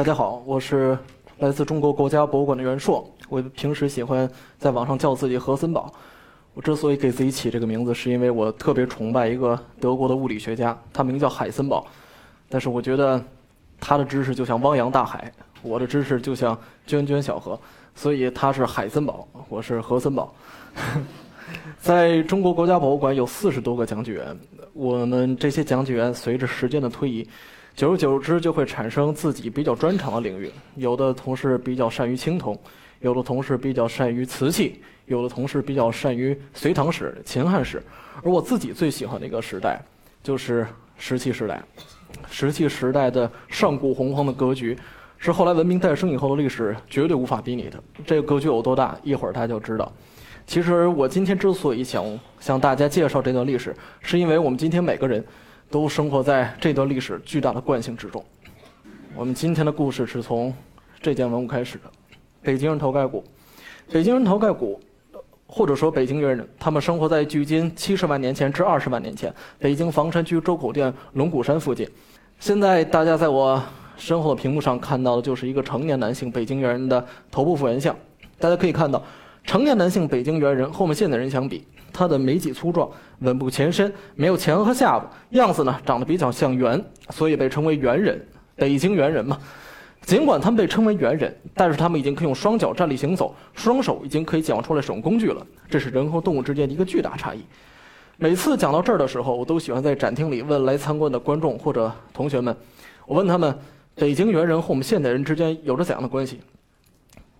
大家好，我是来自中国国家博物馆的袁硕。我平时喜欢在网上叫自己何森堡。我之所以给自己起这个名字，是因为我特别崇拜一个德国的物理学家，他名叫海森堡。但是我觉得他的知识就像汪洋大海，我的知识就像涓涓小河，所以他是海森堡，我是何森堡。在中国国家博物馆有四十多个讲解员，我们这些讲解员随着时间的推移。久而久之，就会产生自己比较专长的领域。有的同事比较善于青铜，有的同事比较善于瓷器，有的同事比较善于隋唐史、秦汉史。而我自己最喜欢的一个时代，就是石器时代。石器时代的上古洪荒的格局，是后来文明诞生以后的历史绝对无法比拟的。这个格局有多大，一会儿大家就知道。其实我今天之所以想向大家介绍这段历史，是因为我们今天每个人。都生活在这段历史巨大的惯性之中。我们今天的故事是从这件文物开始的——北京人头盖骨。北京人头盖骨，或者说北京猿人，他们生活在距今七十万年前至二十万年前北京房山区周口店龙骨山附近。现在大家在我身后的屏幕上看到的就是一个成年男性北京猿人的头部复原像。大家可以看到，成年男性北京猿人和我们现代人相比。他的眉脊粗壮，稳步前伸，没有前额和下巴，样子呢长得比较像猿，所以被称为猿人，北京猿人嘛。尽管他们被称为猿人，但是他们已经可以用双脚站立行走，双手已经可以解放出来使用工具了，这是人和动物之间的一个巨大差异。每次讲到这儿的时候，我都喜欢在展厅里问来参观的观众或者同学们，我问他们，北京猿人和我们现代人之间有着怎样的关系？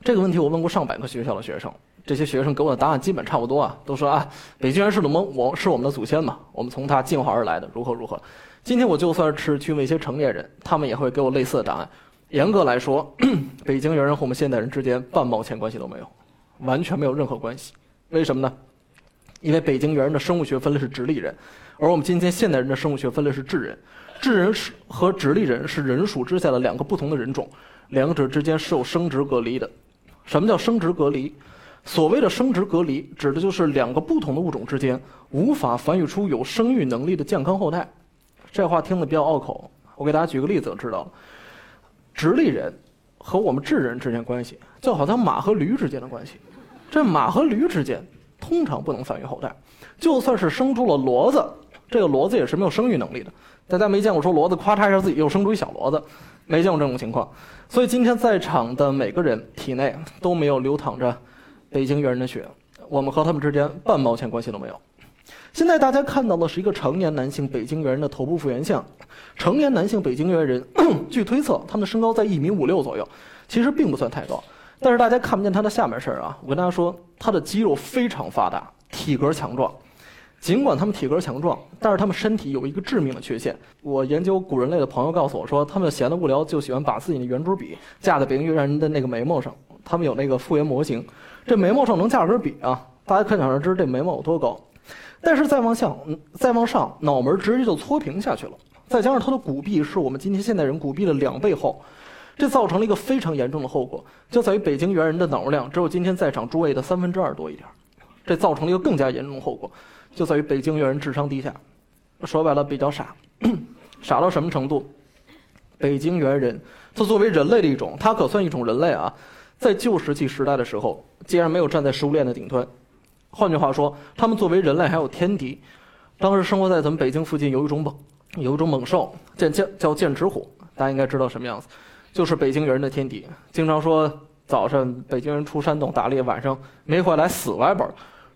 这个问题我问过上百个学校的学生。这些学生给我的答案基本差不多啊，都说啊，北京人是我们我是我们的祖先嘛，我们从他进化而来的，如何如何。今天我就算是去问一些成年人，他们也会给我类似的答案。严格来说，北京猿人和我们现代人之间半毛钱关系都没有，完全没有任何关系。为什么呢？因为北京猿人的生物学分类是直立人，而我们今天现代人的生物学分类是智人。智人是和直立人是人属之下的两个不同的人种，两者之间是有生殖隔离的。什么叫生殖隔离？所谓的生殖隔离，指的就是两个不同的物种之间无法繁育出有生育能力的健康后代。这话听得比较拗口，我给大家举个例子就知道了。直立人和我们智人之间关系，就好像马和驴之间的关系。这马和驴之间通常不能繁育后代，就算是生出了骡子，这个骡子也是没有生育能力的。大家没见过说骡子咔嚓一下自己又生出一小骡子，没见过这种情况。所以今天在场的每个人体内都没有流淌着。北京猿人的血，我们和他们之间半毛钱关系都没有。现在大家看到的是一个成年男性北京猿人的头部复原像。成年男性北京猿人，据推测，他们的身高在一米五六左右，其实并不算太高。但是大家看不见他的下半身啊！我跟大家说，他的肌肉非常发达，体格强壮。尽管他们体格强壮，但是他们身体有一个致命的缺陷。我研究古人类的朋友告诉我说，他们闲得无聊就喜欢把自己的圆珠笔架在北京猿人的那个眉毛上。他们有那个复原模型。这眉毛上能架根笔啊！大家可想而知这眉毛有多高。但是再往下，再往上，脑门直接就搓平下去了。再加上他的骨壁是我们今天现代人骨壁的两倍厚，这造成了一个非常严重的后果，就在于北京猿人的脑容量只有今天在场诸位的三分之二多一点。这造成了一个更加严重的后果，就在于北京猿人智商低下。说白了，比较傻，傻到什么程度？北京猿人，它作为人类的一种，它可算一种人类啊。在旧石器时代的时候，既然没有站在食物链的顶端，换句话说，他们作为人类还有天敌。当时生活在咱们北京附近有一种猛，有一种猛兽，叫叫叫剑齿虎，大家应该知道什么样子，就是北京人的天敌。经常说早上北京人出山洞打猎，晚上没回来死外边，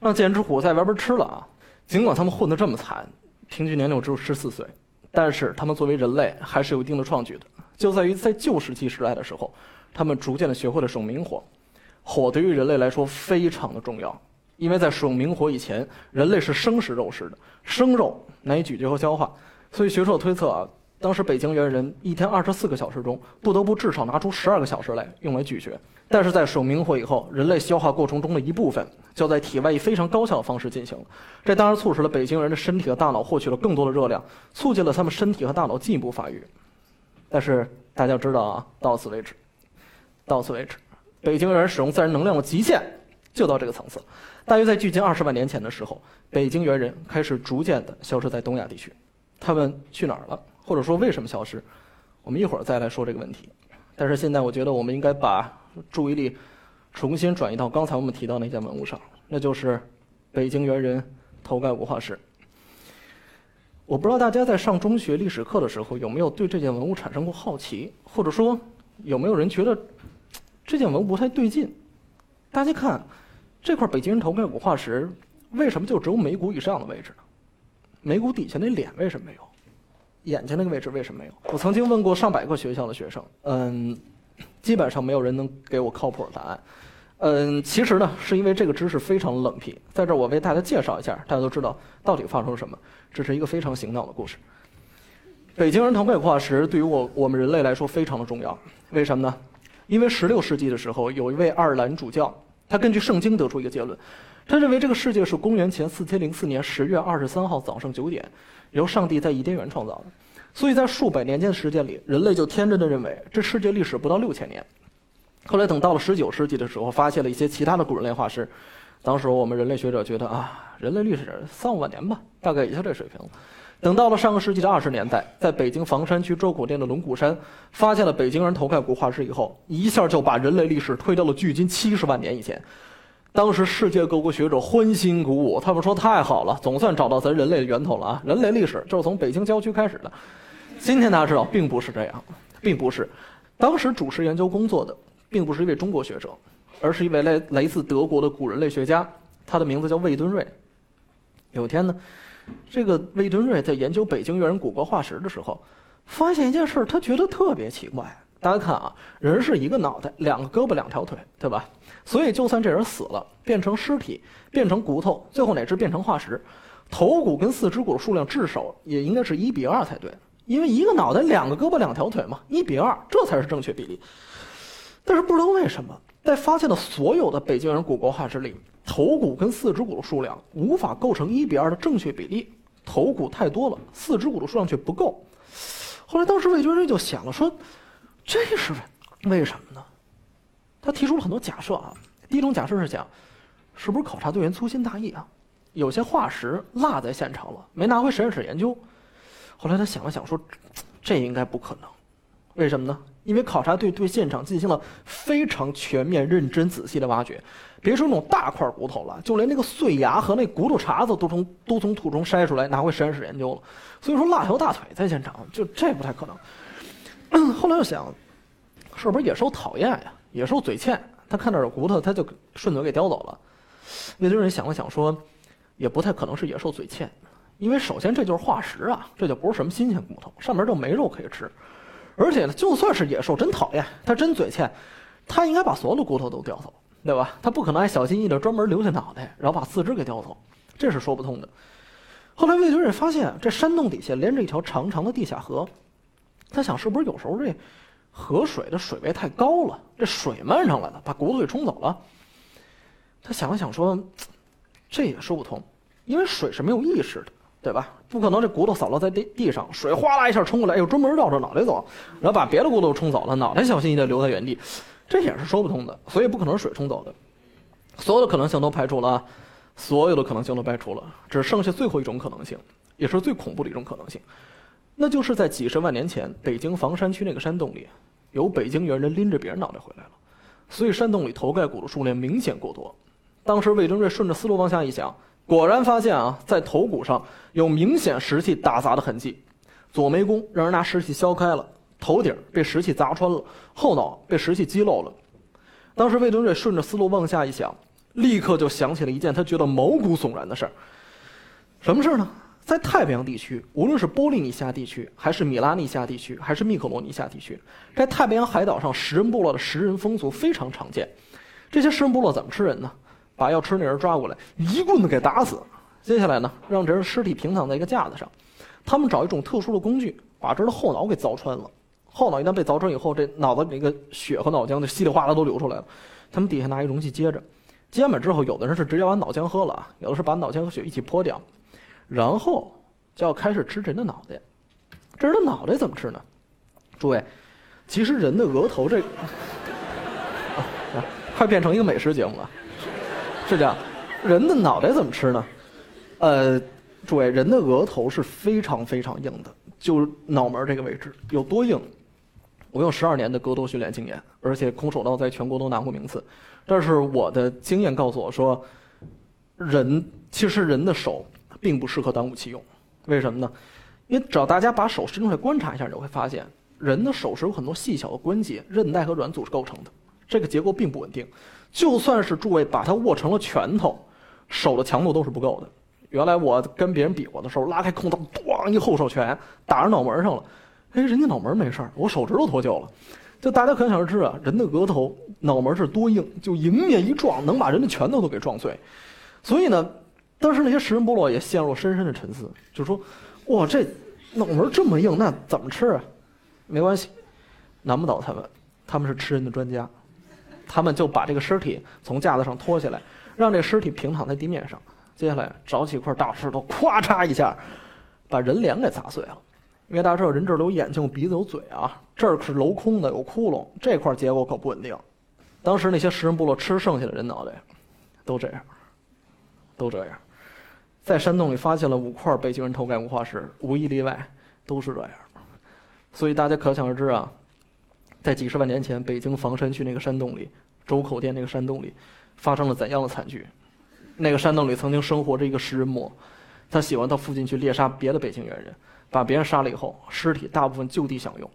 让剑齿虎在外边吃了啊。尽管他们混得这么惨，平均年龄只有十四岁，但是他们作为人类还是有一定的创举的，就在于在旧石器时代的时候。他们逐渐的学会了使用明火，火对于人类来说非常的重要，因为在使用明火以前，人类是生食肉食的，生肉难以咀嚼和消化，所以学者推测啊，当时北京猿人一天二十四个小时中，不得不至少拿出十二个小时来用来咀嚼。但是在使用明火以后，人类消化过程中的一部分就在体外以非常高效的方式进行，这当然促使了北京人的身体和大脑获取了更多的热量，促进了他们身体和大脑进一步发育。但是大家知道啊，到此为止。到此为止，北京猿人使用自然能量的极限就到这个层次。大约在距今二十万年前的时候，北京猿人开始逐渐的消失在东亚地区。他们去哪儿了？或者说为什么消失？我们一会儿再来说这个问题。但是现在我觉得我们应该把注意力重新转移到刚才我们提到那件文物上，那就是北京猿人头盖骨化石。我不知道大家在上中学历史课的时候有没有对这件文物产生过好奇，或者说有没有人觉得这件文物不太对劲？大家看，这块北京人头盖骨化石为什么就只有眉骨以上的位置呢？眉骨底下那脸为什么没有？眼睛那个位置为什么没有？我曾经问过上百个学校的学生，嗯，基本上没有人能给我靠谱的答案。嗯，其实呢，是因为这个知识非常冷僻，在这儿我为大家介绍一下，大家都知道到底发生了什么。这是一个非常醒脑的故事。北京人头盖骨化石对于我我们人类来说非常的重要，为什么呢？因为16世纪的时候，有一位爱尔兰主教，他根据圣经得出一个结论，他认为这个世界是公元前4004年10月23号早上九点，由上帝在伊甸园创造的，所以在数百年间的时间里，人类就天真的认为这世界历史不到六千年。后来等到了19世纪的时候，发现了一些其他的古人类化石。当时我们人类学者觉得啊，人类历史三五万年吧，大概也就这水平。等到了上个世纪的二十年代，在北京房山区周口店的龙骨山发现了北京人头盖骨化石以后，一下就把人类历史推到了距今七十万年以前。当时世界各国学者欢欣鼓舞，他们说太好了，总算找到咱人类的源头了啊！人类历史就是从北京郊区开始的。今天大家知道，并不是这样，并不是。当时主持研究工作的，并不是一位中国学者。而是一位来来自德国的古人类学家，他的名字叫魏敦瑞。有天呢，这个魏敦瑞在研究北京猿人骨骼化石的时候，发现一件事，他觉得特别奇怪。大家看啊，人是一个脑袋，两个胳膊，两条腿，对吧？所以就算这人死了，变成尸体，变成骨头，最后乃至变成化石，头骨跟四肢骨的数量至少也应该是一比二才对，因为一个脑袋，两个胳膊，两条腿嘛，一比二，这才是正确比例。但是不知道为什么。在发现的所有的北京人骨骼化石里，头骨跟四肢骨的数量无法构成一比二的正确比例，头骨太多了，四肢骨的数量却不够。后来，当时魏军瑞就想了，说这是为什么呢？他提出了很多假设啊。第一种假设是讲，是不是考察队员粗心大意啊？有些化石落在现场了，没拿回实验室研究。后来他想了想，说这应该不可能。为什么呢？因为考察队对现场进行了非常全面、认真、仔细的挖掘，别说那种大块骨头了，就连那个碎牙和那骨头碴子都从都从土中筛出来，拿回实验室研究了。所以说，辣条大腿在现场，就这不太可能。后来又想，是不是野兽讨厌呀？野兽嘴欠，他看到有骨头，他就顺嘴给叼走了。那堆人想了想，说，也不太可能是野兽嘴欠，因为首先这就是化石啊，这就不是什么新鲜骨头，上面就没肉可以吃。而且呢，就算是野兽，真讨厌，它真嘴欠，它应该把所有的骨头都叼走，对吧？它不可能还小心翼翼的专门留下脑袋，然后把四肢给叼走，这是说不通的。后来魏军也发现，这山洞底下连着一条长长的地下河，他想是不是有时候这河水的水位太高了，这水漫上来了，把骨头给冲走了。他想了想说，这也说不通，因为水是没有意识的。对吧？不可能，这骨头扫落在地地上，水哗啦一下冲过来，又专门绕着脑袋走，然后把别的骨头冲走了，脑袋小心翼翼地留在原地，这也是说不通的。所以不可能水冲走的，所有的可能性都排除了，所有的可能性都排除了，只剩下最后一种可能性，也是最恐怖的一种可能性，那就是在几十万年前，北京房山区那个山洞里，有北京猿人拎着别人脑袋回来了，所以山洞里头盖骨的数量明显过多。当时魏征瑞顺着思路往下一想。果然发现啊，在头骨上有明显石器打砸的痕迹，左眉弓让人拿石器削开了，头顶被石器砸穿了，后脑被石器击漏了。当时魏敦瑞顺着思路往下一想，立刻就想起了一件他觉得毛骨悚然的事儿。什么事儿呢？在太平洋地区，无论是波利尼西亚地区，还是米拉尼西亚地区，还是密克罗尼西亚地区，在太平洋海岛上，食人部落的食人风俗非常常见。这些食人部落怎么吃人呢？把要吃那人抓过来，一棍子给打死。接下来呢，让这人尸体平躺在一个架子上，他们找一种特殊的工具，把这人的后脑给凿穿了。后脑一旦被凿穿以后，这脑子里那个血和脑浆就稀里哗啦都流出来了。他们底下拿一容器接着，接满之后，有的人是直接把脑浆喝了，有的是把脑浆和血一起泼掉，然后就要开始吃人的脑袋。这人的脑袋怎么吃呢？诸位，其实人的额头这，快变成一个美食节目了。是这样，人的脑袋怎么吃呢？呃，诸位，人的额头是非常非常硬的，就是脑门这个位置有多硬？我有十二年的格斗训练经验，而且空手道在全国都拿过名次。但是我的经验告诉我说，人其实人的手并不适合当武器用，为什么呢？因为只要大家把手伸出来观察一下，你就会发现，人的手是有很多细小的关节、韧带和软组织构成的，这个结构并不稳定。就算是诸位把它握成了拳头，手的强度都是不够的。原来我跟别人比划的时候，拉开空档，咣一后手拳打人脑门上了，哎，人家脑门没事儿，我手指头脱臼了。就大家可想而知啊，人的额头脑门是多硬，就迎面一撞，能把人的拳头都给撞碎。所以呢，当时那些食人部落也陷入深深的沉思，就说。哇，这脑门这么硬，那怎么吃啊？没关系，难不倒他们，他们是吃人的专家。他们就把这个尸体从架子上拖下来，让这尸体平躺在地面上。接下来找起块大石头，咵嚓一下，把人脸给砸碎了。因为大家知道，人这儿有眼睛、有鼻子、有嘴啊，这儿可是镂空的，有窟窿，这块结构可不稳定。当时那些食人部落吃剩下的人脑袋，都这样，都这样。在山洞里发现了五块北京人头盖骨化石，无一例外都是这样，所以大家可想而知啊，在几十万年前，北京房山区那个山洞里，周口店那个山洞里，发生了怎样的惨剧？那个山洞里曾经生活着一个食人魔，他喜欢到附近去猎杀别的北京猿人，把别人杀了以后，尸体大部分就地享用，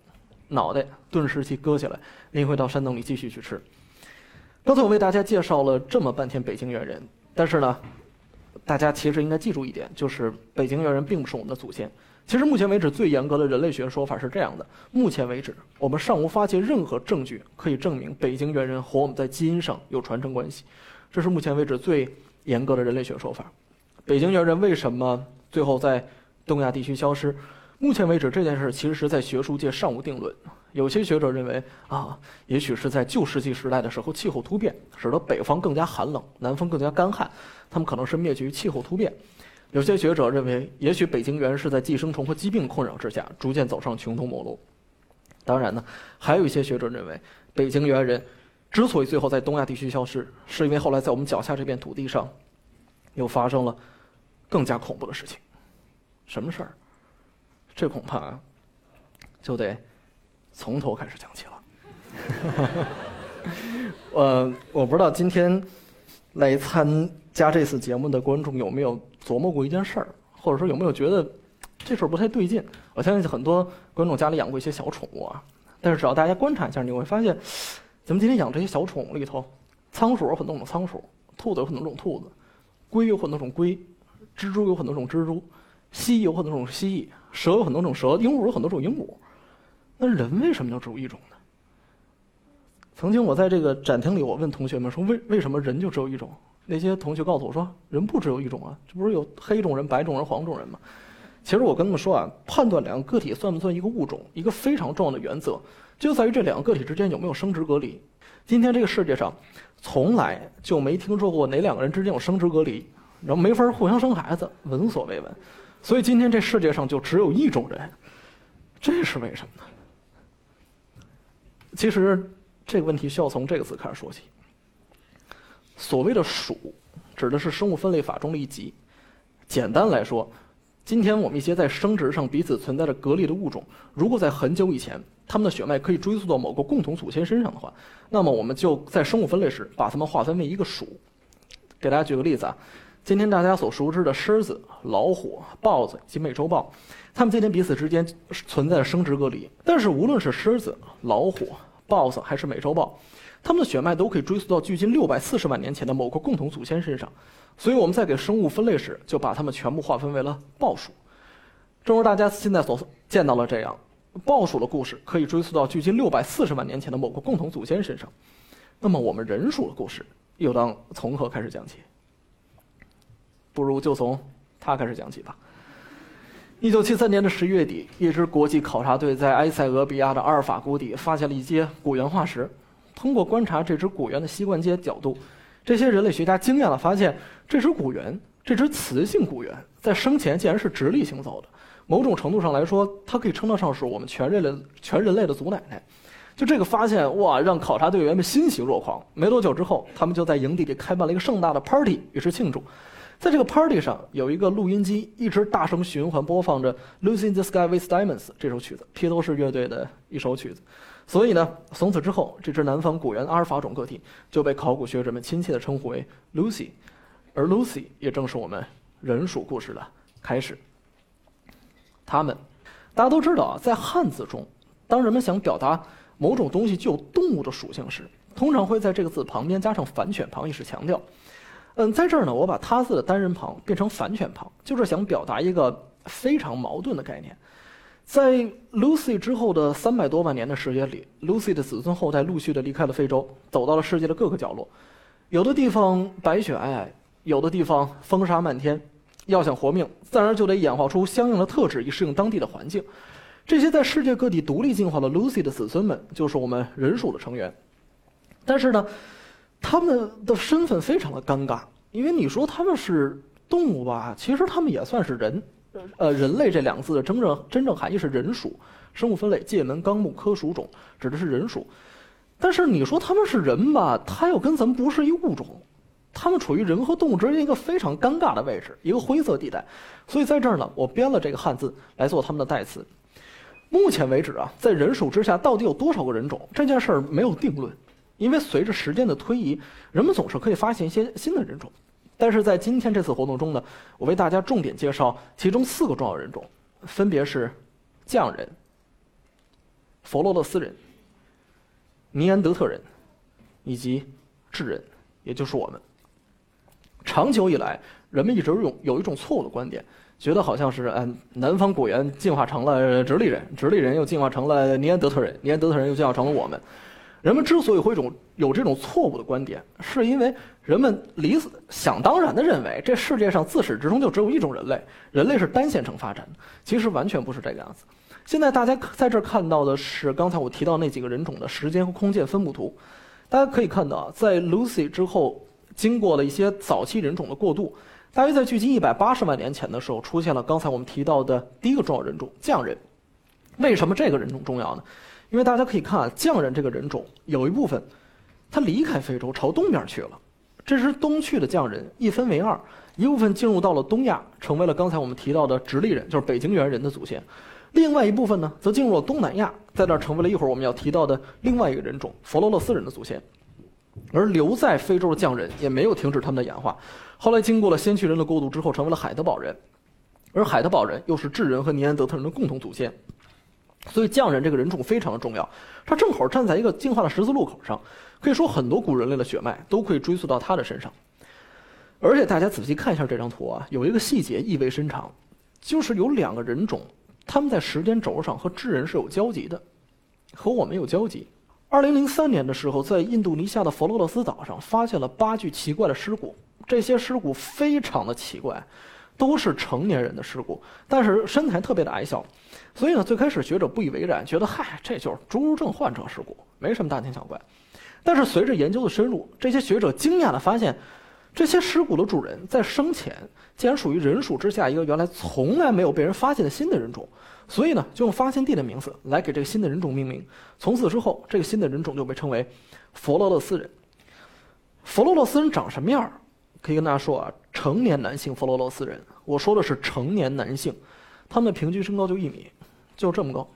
脑袋顿时期割下来，拎回到山洞里继续去吃。刚才我为大家介绍了这么半天北京猿人，但是呢？大家其实应该记住一点，就是北京猿人并不是我们的祖先。其实目前为止最严格的人类学说法是这样的：目前为止，我们尚无发现任何证据可以证明北京猿人和我们在基因上有传承关系。这是目前为止最严格的人类学说法。北京猿人为什么最后在东亚地区消失？目前为止这件事其实在学术界尚无定论。有些学者认为啊，也许是在旧石器时代的时候，气候突变使得北方更加寒冷，南方更加干旱，他们可能是灭绝于气候突变。有些学者认为，也许北京猿是在寄生虫和疾病困扰之下，逐渐走上穷途末路。当然呢，还有一些学者认为，北京猿人之所以最后在东亚地区消失，是因为后来在我们脚下这片土地上，又发生了更加恐怖的事情。什么事儿？这恐怕就得。从头开始讲起了。呃，我不知道今天来参加这次节目的观众有没有琢磨过一件事儿，或者说有没有觉得这事儿不太对劲？我相信很多观众家里养过一些小宠物啊，但是只要大家观察一下，你会发现，咱们今天养这些小宠物里头，仓鼠有很多种仓鼠，兔子有很多种兔子，龟有很多种龟，蜘蛛有很多种蜘蛛，蜥蜴有很多种蜥蜴，蛇有很多种蛇，鹦鹉有很多种鹦鹉。那人为什么就只有一种？曾经我在这个展厅里，我问同学们说：“为为什么人就只有一种？”那些同学告诉我说：“人不只有一种啊，这不是有黑种人、白种人、黄种人吗？”其实我跟他们说啊，判断两个个体算不算一个物种，一个非常重要的原则，就在于这两个个体之间有没有生殖隔离。今天这个世界上，从来就没听说过哪两个人之间有生殖隔离，然后没法互相生孩子，闻所未闻。所以今天这世界上就只有一种人，这是为什么呢？其实这个问题需要从这个词开始说起。所谓的属，指的是生物分类法中的一级。简单来说，今天我们一些在生殖上彼此存在着隔离的物种，如果在很久以前，它们的血脉可以追溯到某个共同祖先身上的话，那么我们就在生物分类时把它们划分为一个属。给大家举个例子啊，今天大家所熟知的狮子、老虎、豹子及美洲豹。它们今天彼此之间存在着生殖隔离，但是无论是狮子、老虎、豹子还是美洲豹，它们的血脉都可以追溯到距今六百四十万年前的某个共同祖先身上，所以我们在给生物分类时就把它们全部划分为了豹属。正如大家现在所见到了这样，豹属的故事可以追溯到距今六百四十万年前的某个共同祖先身上。那么我们人属的故事又当从何开始讲起？不如就从它开始讲起吧。一九七三年的十一月底，一支国际考察队在埃塞俄比亚的阿尔法谷底发现了一些古猿化石。通过观察这只古猿的膝关节角度，这些人类学家惊讶地发现，这只古猿，这只雌性古猿，在生前竟然是直立行走的。某种程度上来说，它可以称得上是我们全人类全人类的祖奶奶。就这个发现，哇，让考察队员们欣喜若狂。没多久之后，他们就在营地里开办了一个盛大的 party，以示庆祝。在这个 party 上，有一个录音机一直大声循环播放着《Lucy in the Sky with Diamonds》这首曲子，披头士乐队的一首曲子。所以呢，从此之后，这只南方古猿阿尔法种个体就被考古学者们亲切地称呼为 Lucy，而 Lucy 也正是我们人属故事的开始。他们，大家都知道啊，在汉字中，当人们想表达某种东西具有动物的属性时，通常会在这个字旁边加上反犬旁，以示强调。嗯，在这儿呢，我把他字的单人旁变成反犬旁，就是想表达一个非常矛盾的概念。在 Lucy 之后的三百多万年的时间里，Lucy 的子孙后代陆续的离开了非洲，走到了世界的各个角落。有的地方白雪皑皑，有的地方风沙漫天。要想活命，自然就得演化出相应的特质以适应当地的环境。这些在世界各地独立进化的 Lucy 的子孙们，就是我们人属的成员。但是呢？他们的身份非常的尴尬，因为你说他们是动物吧，其实他们也算是人，呃，人类这两个字的真正真正含义是人属，生物分类界门纲目科属种，指的是人属。但是你说他们是人吧，他又跟咱们不是一物种，他们处于人和动物之间一个非常尴尬的位置，一个灰色地带。所以在这儿呢，我编了这个汉字来做他们的代词。目前为止啊，在人属之下到底有多少个人种，这件事儿没有定论。因为随着时间的推移，人们总是可以发现一些新的人种，但是在今天这次活动中呢，我为大家重点介绍其中四个重要人种，分别是匠人、佛罗勒斯人、尼安德特人以及智人，也就是我们。长久以来，人们一直有有一种错误的观点，觉得好像是嗯，南方古猿进化成了直立人，直立人又进化成了尼安德特人，尼安德特人又进化成了我们。人们之所以会种有这种错误的观点，是因为人们理想当然的认为这世界上自始至终就只有一种人类，人类是单线程发展的。其实完全不是这个样子。现在大家在这看到的是刚才我提到那几个人种的时间和空间分布图。大家可以看到，在 Lucy 之后，经过了一些早期人种的过渡，大约在距今一百八十万年前的时候，出现了刚才我们提到的第一个重要人种——匠人。为什么这个人种重要呢？因为大家可以看啊，匠人这个人种有一部分，他离开非洲朝东边去了。这时东去的匠人一分为二，一部分进入到了东亚，成为了刚才我们提到的直立人，就是北京猿人的祖先；另外一部分呢，则进入了东南亚，在那儿成为了一会儿我们要提到的另外一个人种——佛罗勒斯人的祖先。而留在非洲的匠人也没有停止他们的演化，后来经过了先驱人的过渡之后，成为了海德堡人，而海德堡人又是智人和尼安德特人的共同祖先。所以匠人这个人种非常的重要，他正好站在一个进化的十字路口上，可以说很多古人类的血脉都可以追溯到他的身上。而且大家仔细看一下这张图啊，有一个细节意味深长，就是有两个人种，他们在时间轴上和智人是有交集的，和我们有交集。二零零三年的时候，在印度尼西亚的佛罗勒斯岛上发现了八具奇怪的尸骨，这些尸骨非常的奇怪，都是成年人的尸骨，但是身材特别的矮小。所以呢，最开始学者不以为然，觉得嗨，这就是侏儒症患者尸骨，没什么大惊小怪。但是随着研究的深入，这些学者惊讶地发现，这些尸骨的主人在生前竟然属于人属之下一个原来从来没有被人发现的新的人种。所以呢，就用发现地的名字来给这个新的人种命名。从此之后，这个新的人种就被称为佛罗勒斯人。佛罗勒斯人长什么样？可以跟大家说啊，成年男性佛罗勒斯人，我说的是成年男性，他们的平均身高就一米。就这么高，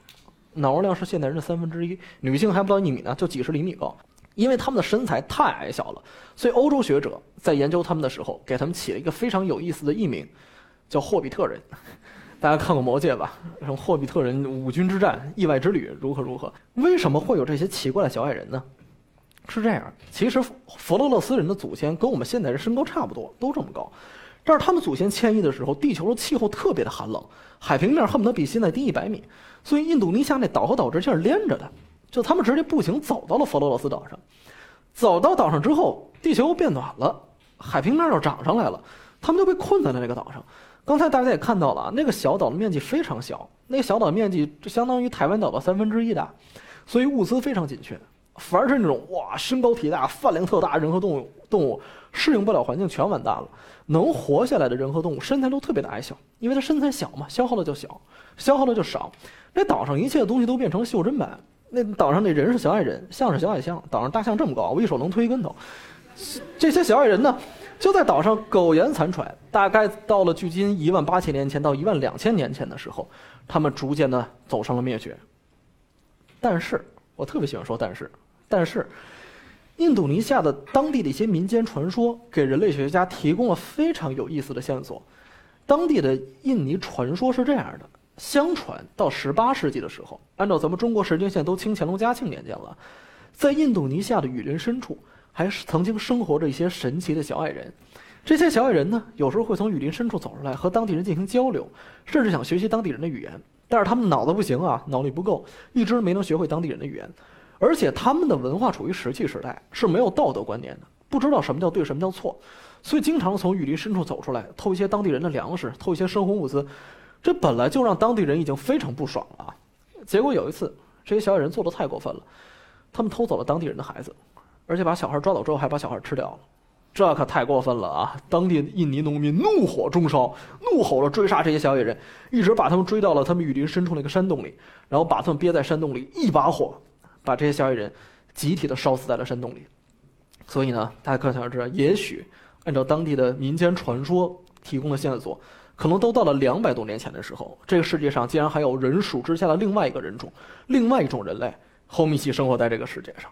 脑容量是现代人的三分之一，女性还不到一米呢，就几十厘米高。因为他们的身材太矮小了，所以欧洲学者在研究他们的时候，给他们起了一个非常有意思的艺名，叫霍比特人。大家看过《魔戒》吧？什么霍比特人五军之战、意外之旅如何如何？为什么会有这些奇怪的小矮人呢？是这样，其实佛罗勒斯人的祖先跟我们现代人身高差不多，都这么高。但是他们祖先迁移的时候，地球的气候特别的寒冷，海平面恨不得比现在低一百米，所以印度尼西亚那岛和岛之间是连着的，就他们直接步行走到了佛罗罗斯岛上。走到岛上之后，地球又变暖了，海平面又涨上来了，他们就被困在了那个岛上。刚才大家也看到了，那个小岛的面积非常小，那个小岛面积就相当于台湾岛的三分之一大，所以物资非常紧缺。凡是那种哇身高体大、饭量特大人和动物动物，适应不了环境全完蛋了。能活下来的人和动物身材都特别的矮小，因为它身材小嘛，消耗的就小，消耗的就少。那岛上一切的东西都变成袖珍版。那岛上那人是小矮人，象是小矮象，岛上大象这么高，我一手能推一跟头。这些小矮人呢，就在岛上苟延残喘，大概到了距今一万八千年前到一万两千年前的时候，他们逐渐的走上了灭绝。但是我特别喜欢说但是，但是，印度尼西亚的当地的一些民间传说给人类学家提供了非常有意思的线索。当地的印尼传说是这样的：相传到十八世纪的时候，按照咱们中国时间线都清乾隆嘉庆年间了，在印度尼西亚的雨林深处。还是曾经生活着一些神奇的小矮人，这些小矮人呢，有时候会从雨林深处走出来，和当地人进行交流，甚至想学习当地人的语言。但是他们脑子不行啊，脑力不够，一直没能学会当地人的语言。而且他们的文化处于石器时代，是没有道德观念的，不知道什么叫对，什么叫错，所以经常从雨林深处走出来，偷一些当地人的粮食，偷一些生活物资。这本来就让当地人已经非常不爽了。结果有一次，这些小矮人做的太过分了，他们偷走了当地人的孩子。而且把小孩抓走之后，还把小孩吃掉了，这可太过分了啊！当地印尼农民怒火中烧，怒吼着追杀这些小野人，一直把他们追到了他们雨林深处那个山洞里，然后把他们憋在山洞里，一把火把这些小矮人集体的烧死在了山洞里。所以呢，大家可想而知，也许按照当地的民间传说提供的线索，可能都到了两百多年前的时候，这个世界上竟然还有人属之下的另外一个人种，另外一种人类，后一起生活在这个世界上。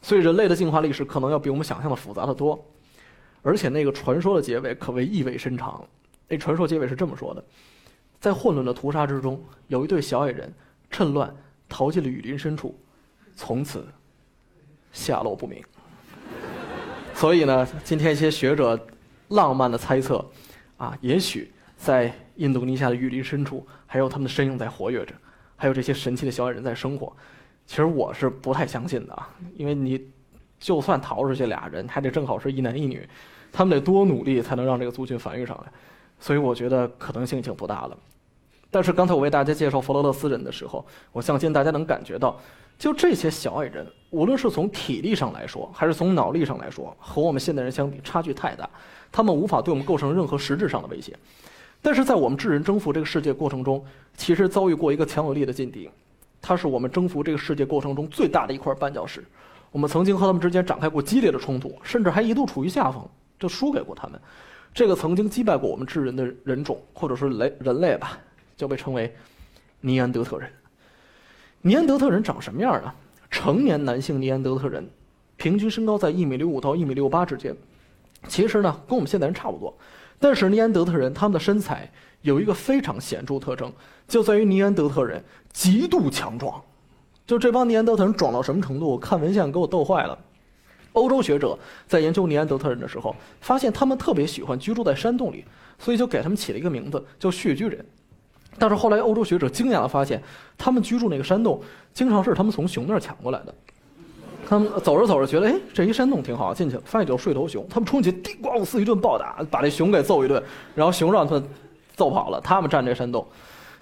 所以，人类的进化历史可能要比我们想象的复杂的多，而且那个传说的结尾可谓意味深长。那传说结尾是这么说的：在混乱的屠杀之中，有一对小矮人趁乱逃进了雨林深处，从此下落不明。所以呢，今天一些学者浪漫的猜测，啊，也许在印度尼西亚的雨林深处，还有他们的身影在活跃着，还有这些神奇的小矮人在生活。其实我是不太相信的啊，因为你就算逃出去俩人，还得正好是一男一女，他们得多努力才能让这个族群繁育上来，所以我觉得可能性已经不大了。但是刚才我为大家介绍佛罗勒斯人的时候，我相信大家能感觉到，就这些小矮人，无论是从体力上来说，还是从脑力上来说，和我们现代人相比差距太大，他们无法对我们构成任何实质上的威胁。但是在我们智人征服这个世界过程中，其实遭遇过一个强有力的劲敌。它是我们征服这个世界过程中最大的一块绊脚石，我们曾经和他们之间展开过激烈的冲突，甚至还一度处于下风，就输给过他们。这个曾经击败过我们智人的人种，或者说人人类吧，就被称为尼安德特人。尼安德特人长什么样呢？成年男性尼安德特人平均身高在一米六五到一米六八之间，其实呢跟我们现代人差不多，但是尼安德特人他们的身材。有一个非常显著特征，就在于尼安德特人极度强壮。就这帮尼安德特人壮到什么程度？看文献给我逗坏了。欧洲学者在研究尼安德特人的时候，发现他们特别喜欢居住在山洞里，所以就给他们起了一个名字叫穴居人。但是后来欧洲学者惊讶地发现，他们居住那个山洞，经常是他们从熊那儿抢过来的。他们走着走着觉得，哎，这一山洞挺好，进去发现有睡头熊，他们冲进去，叮咣四一顿暴打，把这熊给揍一顿，然后熊让他。揍跑了，他们占这山洞，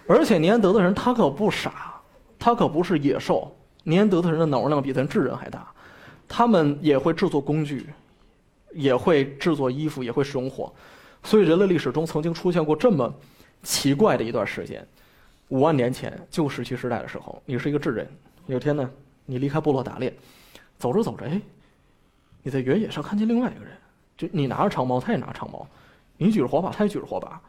而且尼安德特人他可不傻，他可不是野兽。尼安德特人的脑容量比咱智人还大，他们也会制作工具，也会制作衣服，也会使用火。所以人类历史中曾经出现过这么奇怪的一段时间：五万年前旧石器时代的时候，你是一个智人，有天呢，你离开部落打猎，走着走着，哎，你在原野上看见另外一个人，就你拿着长矛，他也拿长矛，你举着火把，他也举着火把。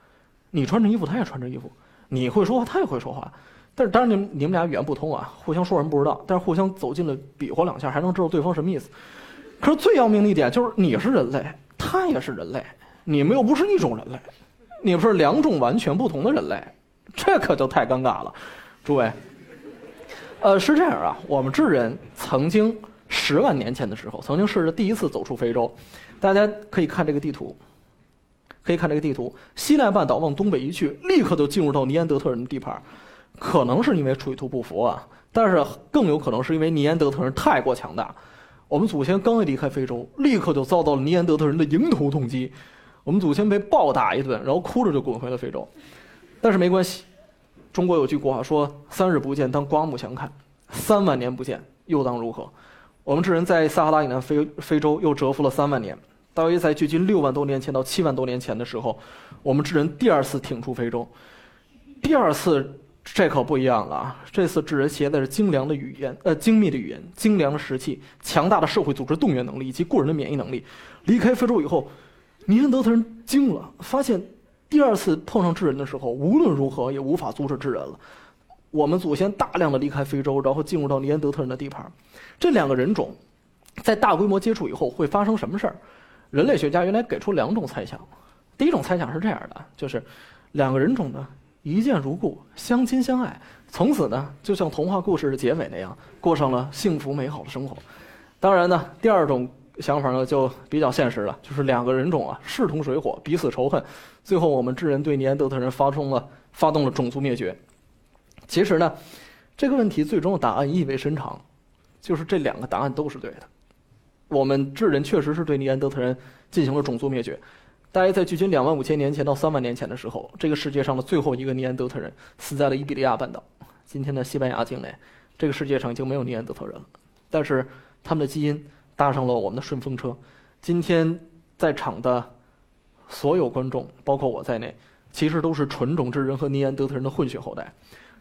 你穿着衣服，他也穿着衣服，你会说话，他也会说话，但是当然你们你们俩语言不通啊，互相说什么不知道，但是互相走近了比划两下，还能知道对方什么意思。可是最要命的一点就是你是人类，他也是人类，你们又不是一种人类，你们是两种完全不同的人类，这可就太尴尬了，诸位。呃，是这样啊，我们智人曾经十万年前的时候，曾经试着第一次走出非洲，大家可以看这个地图。可以看这个地图，西奈半岛往东北一去，立刻就进入到尼安德特人的地盘，可能是因为水土不服啊，但是更有可能是因为尼安德特人太过强大。我们祖先刚一离开非洲，立刻就遭到了尼安德特人的迎头痛击，我们祖先被暴打一顿，然后哭着就滚回了非洲。但是没关系，中国有句古话说：“三日不见，当刮目相看；三万年不见，又当如何？”我们这人在撒哈拉以南非非洲又蛰伏了三万年。大约在距今六万多年前到七万多年前的时候，我们智人第二次挺出非洲。第二次这可不一样了啊！这次智人携带着精良的语言、呃精密的语言、精良的石器、强大的社会组织动员能力以及过人的免疫能力，离开非洲以后，尼安德特人惊了，发现第二次碰上智人的时候，无论如何也无法阻止智人了。我们祖先大量的离开非洲，然后进入到尼安德特人的地盘。这两个人种在大规模接触以后会发生什么事儿？人类学家原来给出两种猜想。第一种猜想是这样的，就是两个人种呢一见如故，相亲相爱，从此呢就像童话故事的结尾那样，过上了幸福美好的生活。当然呢，第二种想法呢就比较现实了，就是两个人种啊势同水火，彼此仇恨，最后我们智人对尼安德特人发生了发动了种族灭绝。其实呢，这个问题最终的答案意味深长，就是这两个答案都是对的。我们智人确实是对尼安德特人进行了种族灭绝。大约在距今两万五千年前到三万年前的时候，这个世界上的最后一个尼安德特人死在了伊比利亚半岛，今天的西班牙境内。这个世界上已经没有尼安德特人了，但是他们的基因搭上了我们的顺风车。今天在场的所有观众，包括我在内，其实都是纯种智人和尼安德特人的混血后代。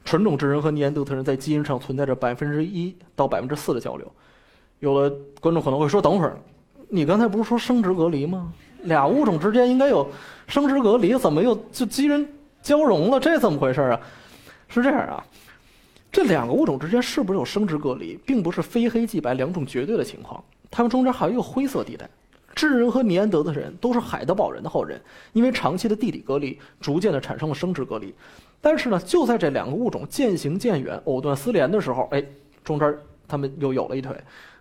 纯种智人和尼安德特人在基因上存在着百分之一到百分之四的交流。有的观众可能会说：“等会儿，你刚才不是说生殖隔离吗？俩物种之间应该有生殖隔离，怎么又就基因交融了？这怎么回事啊？”是这样啊，这两个物种之间是不是有生殖隔离，并不是非黑即白两种绝对的情况，他们中间还有一个灰色地带。智人和尼安德特人都是海德堡人的后人，因为长期的地理隔离，逐渐的产生了生殖隔离。但是呢，就在这两个物种渐行渐远、藕断丝连的时候，哎，中间他们又有了一腿。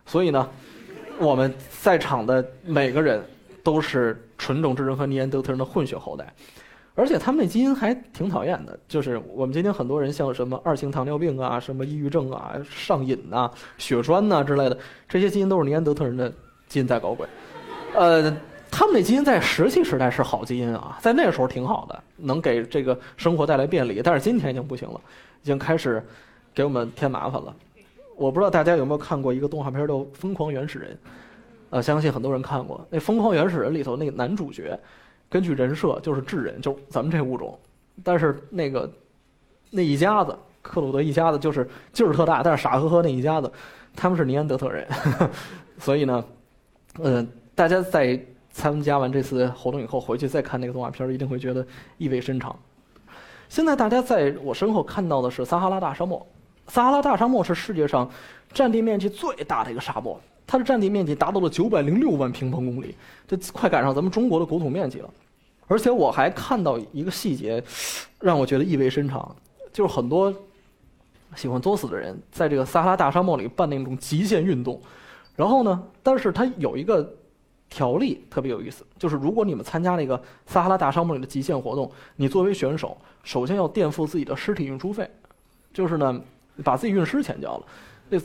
所以呢，我们在场的每个人都是纯种智人和尼安德特人的混血后代，而且他们那基因还挺讨厌的，就是我们今天很多人像什么二型糖尿病啊、什么抑郁症啊、上瘾呐、血栓呐之类的，这些基因都是尼安德特人的基因在搞鬼。呃，他们那基因在石器时代是好基因啊，在那个时候挺好的，能给这个生活带来便利。但是今天已经不行了，已经开始给我们添麻烦了。我不知道大家有没有看过一个动画片叫《疯狂原始人》，呃，相信很多人看过。那《疯狂原始人》里头那个男主角，根据人设就是智人，就咱们这物种。但是那个那一家子克鲁德一家子就是劲儿特大，但是傻呵呵那一家子，他们是尼安德特人。所以呢，嗯。大家在参加完这次活动以后，回去再看那个动画片，一定会觉得意味深长。现在大家在我身后看到的是撒哈拉大沙漠。撒哈拉大沙漠是世界上占地面积最大的一个沙漠，它的占地面积达到了九百零六万平方公里，这快赶上咱们中国的国土面积了。而且我还看到一个细节，让我觉得意味深长，就是很多喜欢作死的人在这个撒哈拉大沙漠里办那种极限运动，然后呢，但是它有一个。条例特别有意思，就是如果你们参加那个撒哈拉大沙漠里的极限活动，你作为选手，首先要垫付自己的尸体运输费，就是呢，把自己运尸钱交了。那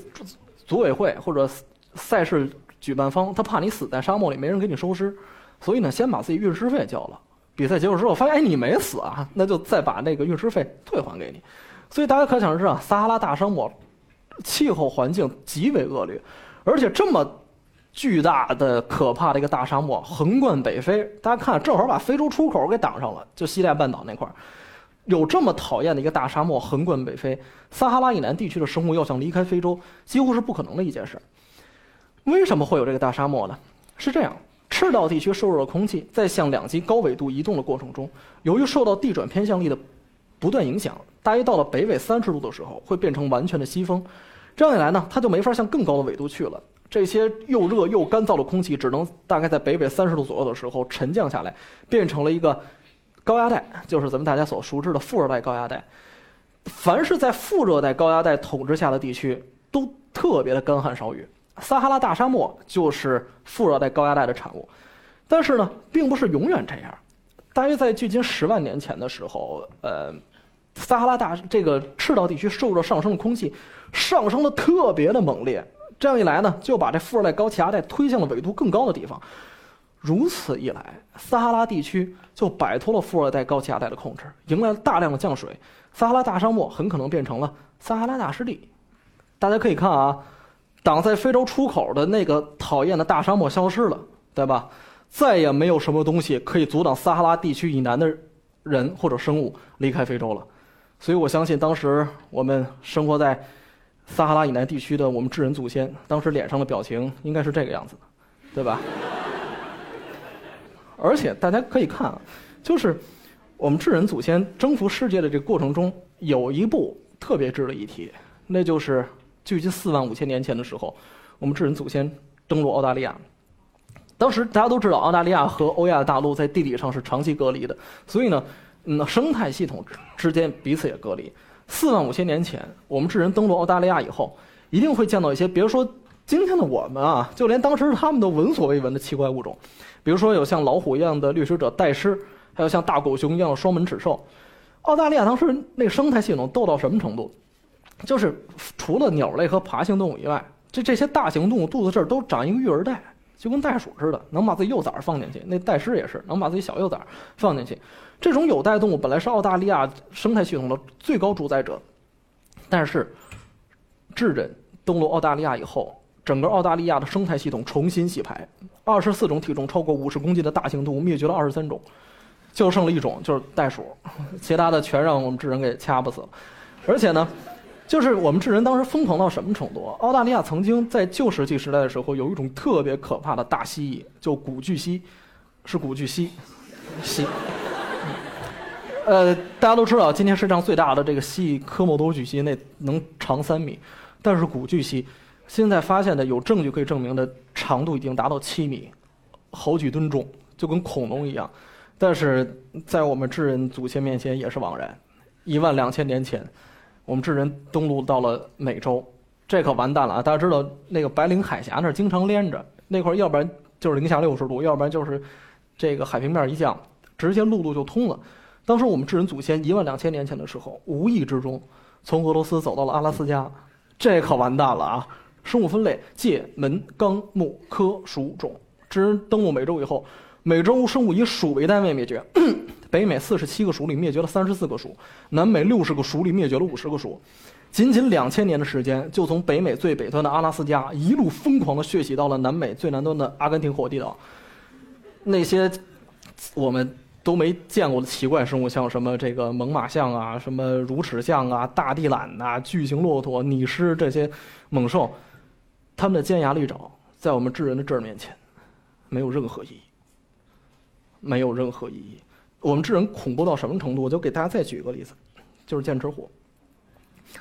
组委会或者赛事举办方，他怕你死在沙漠里没人给你收尸，所以呢，先把自己运尸费交了。比赛结束之后发现，哎，你没死啊，那就再把那个运尸费退还给你。所以大家可想而知啊，撒哈拉大沙漠气候环境极为恶劣，而且这么。巨大的、可怕的一个大沙漠横贯北非，大家看，正好把非洲出口给挡上了，就西奈半岛那块儿，有这么讨厌的一个大沙漠横贯北非，撒哈拉以南地区的生物要想离开非洲，几乎是不可能的一件事。为什么会有这个大沙漠呢？是这样，赤道地区受热的空气在向两极高纬度移动的过程中，由于受到地转偏向力的不断影响，大约到了北纬三十度的时候，会变成完全的西风，这样一来呢，它就没法向更高的纬度去了。这些又热又干燥的空气，只能大概在北纬三十度左右的时候沉降下来，变成了一个高压带，就是咱们大家所熟知的副热带高压带。凡是在副热带高压带统治下的地区，都特别的干旱少雨。撒哈拉大沙漠就是副热带高压带的产物。但是呢，并不是永远这样。大约在距今十万年前的时候，呃，撒哈拉大这个赤道地区受热上升的空气上升的特别的猛烈。这样一来呢，就把这副热带高气压带推向了纬度更高的地方。如此一来，撒哈拉地区就摆脱了副热带高气压带的控制，迎来了大量的降水。撒哈拉大沙漠很可能变成了撒哈拉大湿地。大家可以看啊，挡在非洲出口的那个讨厌的大沙漠消失了，对吧？再也没有什么东西可以阻挡撒哈拉地区以南的人或者生物离开非洲了。所以我相信，当时我们生活在。撒哈拉以南地区的我们智人祖先，当时脸上的表情应该是这个样子的，对吧？而且大家可以看啊，就是我们智人祖先征服世界的这个过程中，有一步特别值得一提，那就是距今四万五千年前的时候，我们智人祖先登陆澳大利亚。当时大家都知道，澳大利亚和欧亚大陆在地理上是长期隔离的，所以呢，嗯，生态系统之间彼此也隔离。四万五千年前，我们智人登陆澳大利亚以后，一定会见到一些，别说今天的我们啊，就连当时他们都闻所未闻的奇怪物种，比如说有像老虎一样的掠食者带狮，还有像大狗熊一样的双门齿兽。澳大利亚当时那生态系统逗到什么程度？就是除了鸟类和爬行动物以外，这这些大型动物肚子这儿都长一个育儿袋。就跟袋鼠似的，能把自己幼崽放进去。那袋狮也是能把自己小幼崽放进去。这种有袋动物本来是澳大利亚生态系统的最高主宰者，但是智人登陆澳大利亚以后，整个澳大利亚的生态系统重新洗牌。二十四种体重超过五十公斤的大型动物灭绝了二十三种，就剩了一种，就是袋鼠，其他的全让我们智人给掐不死了。而且呢。就是我们智人当时疯狂到什么程度？澳大利亚曾经在旧石器时代的时候，有一种特别可怕的大蜥蜴，叫古巨蜥，是古巨蜥，蜥。呃，大家都知道，今天世界上最大的这个蜥蜴科莫多巨蜥，那能长三米，但是古巨蜥现在发现的有证据可以证明的长度已经达到七米，好几吨重，就跟恐龙一样。但是在我们智人祖先面前也是枉然，一万两千年前。我们智人登陆到了美洲，这可完蛋了啊！大家知道那个白令海峡那儿经常连着那块，要不然就是零下六十度，要不然就是这个海平面一降，直接陆路就通了。当时我们智人祖先一万两千年前的时候，无意之中从俄罗斯走到了阿拉斯加，这可完蛋了啊！生物分类：界、门、纲、目、科、属、种。智人登陆美洲以后，美洲生物以属为单位灭绝。北美四十七个属里灭绝了三十四个属，南美六十个属里灭绝了五十个属，仅仅两千年的时间，就从北美最北端的阿拉斯加一路疯狂的血洗到了南美最南端的阿根廷火地岛。那些我们都没见过的奇怪生物，像什么这个猛犸象啊、什么乳齿象啊、大地懒呐、巨型骆驼、拟狮这些猛兽，它们的尖牙利爪在我们智人的这儿面前，没有任何意义，没有任何意义。我们智人恐怖到什么程度？我就给大家再举一个例子，就是剑齿虎。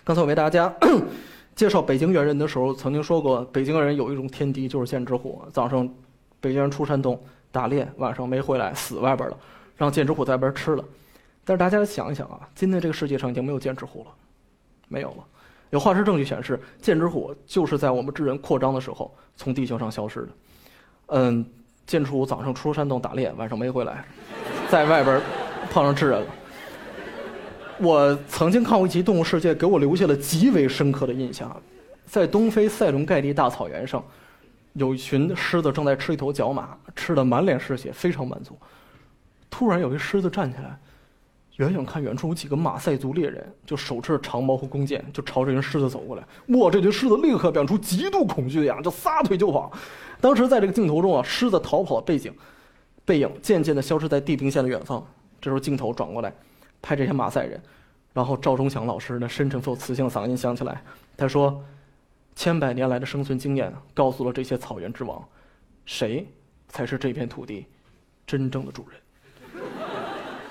刚才我为大家 介绍北京猿人的时候，曾经说过，北京人有一种天敌，就是剑齿虎。早上北京人出山洞打猎，晚上没回来，死外边了，让剑齿虎在外边吃了。但是大家想一想啊，今天这个世界上已经没有剑齿虎了，没有了。有化石证据显示，剑齿虎就是在我们智人扩张的时候从地球上消失的。嗯，剑齿虎早上出山洞打猎，晚上没回来。在外边碰上智人了。我曾经看过一集《动物世界》，给我留下了极为深刻的印象。在东非塞伦盖蒂大草原上，有一群狮子正在吃一头角马，吃的满脸是血，非常满足。突然，有一狮子站起来，远远看远处有几个马赛族猎人，就手持着长矛和弓箭，就朝这群狮子走过来。哇！这群狮子立刻表现出极度恐惧的样子，就撒腿就跑。当时在这个镜头中啊，狮子逃跑的背景。背影渐渐地消失在地平线的远方。这时候镜头转过来，拍这些马赛人，然后赵忠祥老师那深沉富有磁性的嗓音响起来，他说：“千百年来的生存经验告诉了这些草原之王，谁才是这片土地真正的主人。”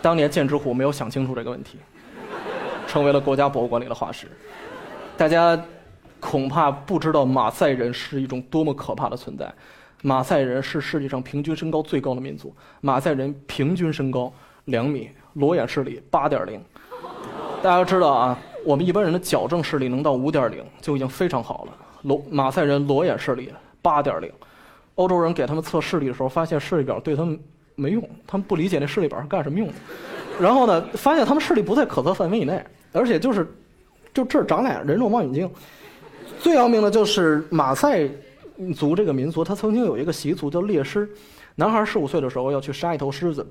当年剑齿虎没有想清楚这个问题，成为了国家博物馆里的化石。大家恐怕不知道马赛人是一种多么可怕的存在。马赛人是世界上平均身高最高的民族。马赛人平均身高两米，裸眼视力八点零。大家知道啊，我们一般人的矫正视力能到五点零就已经非常好了。裸马赛人裸眼视力八点零。欧洲人给他们测视力的时候，发现视力表对他们没用，他们不理解那视力表是干什么用的。然后呢，发现他们视力不在可测范围以内，而且就是就这儿长俩人肉望远镜。最要命的就是马赛。族这个民族，他曾经有一个习俗叫猎狮。男孩十五岁的时候要去杀一头狮子，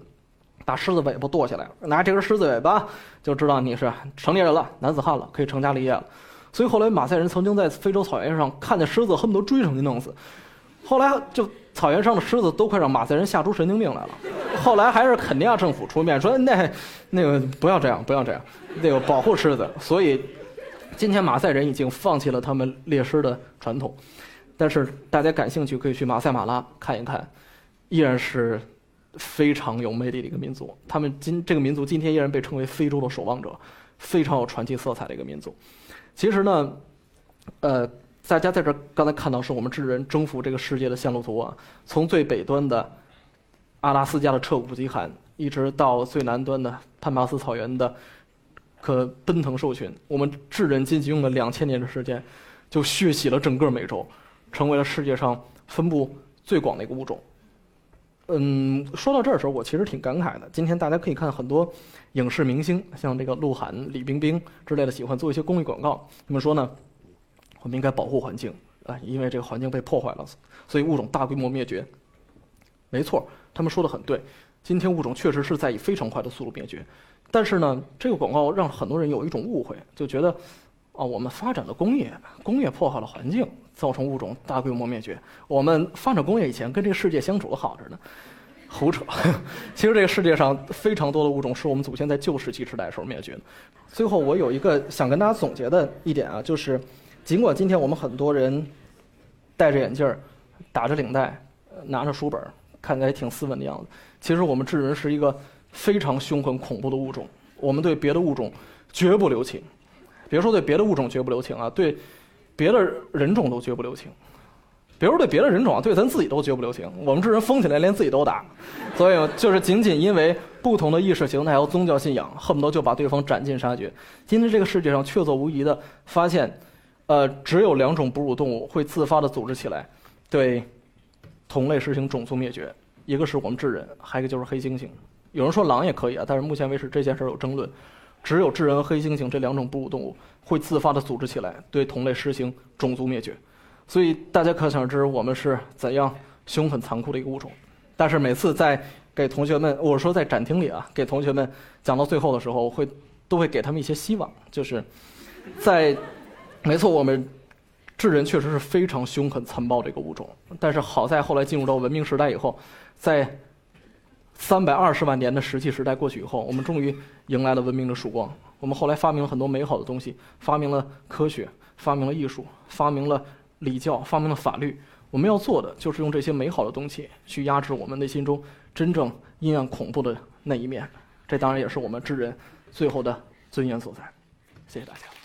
把狮子尾巴剁下来，拿这根狮子尾巴就知道你是成年人了，男子汉了，可以成家立业了。所以后来马赛人曾经在非洲草原上看见狮子，恨不得追上去弄死。后来就草原上的狮子都快让马赛人吓出神经病来了。后来还是肯尼亚政府出面说：“那那个不要这样，不要这样，那个保护狮子。”所以今天马赛人已经放弃了他们猎狮的传统。但是大家感兴趣可以去马赛马拉看一看，依然是非常有魅力的一个民族。他们今这个民族今天依然被称为非洲的守望者，非常有传奇色彩的一个民族。其实呢，呃，大家在这刚才看到是我们智人征服这个世界的线路图啊，从最北端的阿拉斯加的彻骨极寒，一直到最南端的潘帕斯草原的可奔腾兽群，我们智人仅仅用了两千年的时间，就血洗了整个美洲，成为了世界上分布最广的一个物种。嗯，说到这儿的时候，我其实挺感慨的。今天大家可以看很多影视明星，像这个鹿晗、李冰冰之类的，喜欢做一些公益广告。他们说呢，我们应该保护环境啊，因为这个环境被破坏了，所以物种大规模灭绝。没错，他们说的很对。今天物种确实是在以非常快的速度灭绝，但是呢，这个广告让很多人有一种误会，就觉得，哦，我们发展的工业，工业破坏了环境。造成物种大规模灭绝。我们发展工业以前跟这个世界相处的好着呢，胡扯。其实这个世界上非常多的物种是我们祖先在旧石器时代的时候灭绝的。最后我有一个想跟大家总结的一点啊，就是尽管今天我们很多人戴着眼镜儿、打着领带、拿着书本，看起来挺斯文的样子，其实我们智人是一个非常凶狠恐怖的物种。我们对别的物种绝不留情，别说对别的物种绝不留情啊，对。别的人种都绝不留情，别说对别的人种啊，对咱自己都绝不留情。我们这人疯起来连自己都打，所以就是仅仅因为不同的意识形态和宗教信仰，恨不得就把对方斩尽杀绝。今天这个世界上确凿无疑的发现，呃，只有两种哺乳动物会自发的组织起来，对同类实行种族灭绝，一个是我们智人，还有一个就是黑猩猩。有人说狼也可以啊，但是目前为止这件事有争论。只有智人和黑猩猩这两种哺乳动物会自发地组织起来，对同类实行种族灭绝。所以大家可想而知，我们是怎样凶狠残酷的一个物种。但是每次在给同学们，我说在展厅里啊，给同学们讲到最后的时候，会都会给他们一些希望，就是在没错，我们智人确实是非常凶狠残暴的一个物种。但是好在后来进入到文明时代以后，在三百二十万年的石器时代过去以后，我们终于迎来了文明的曙光。我们后来发明了很多美好的东西，发明了科学，发明了艺术，发明了礼教，发明了法律。我们要做的就是用这些美好的东西去压制我们内心中真正阴暗恐怖的那一面。这当然也是我们智人最后的尊严所在。谢谢大家。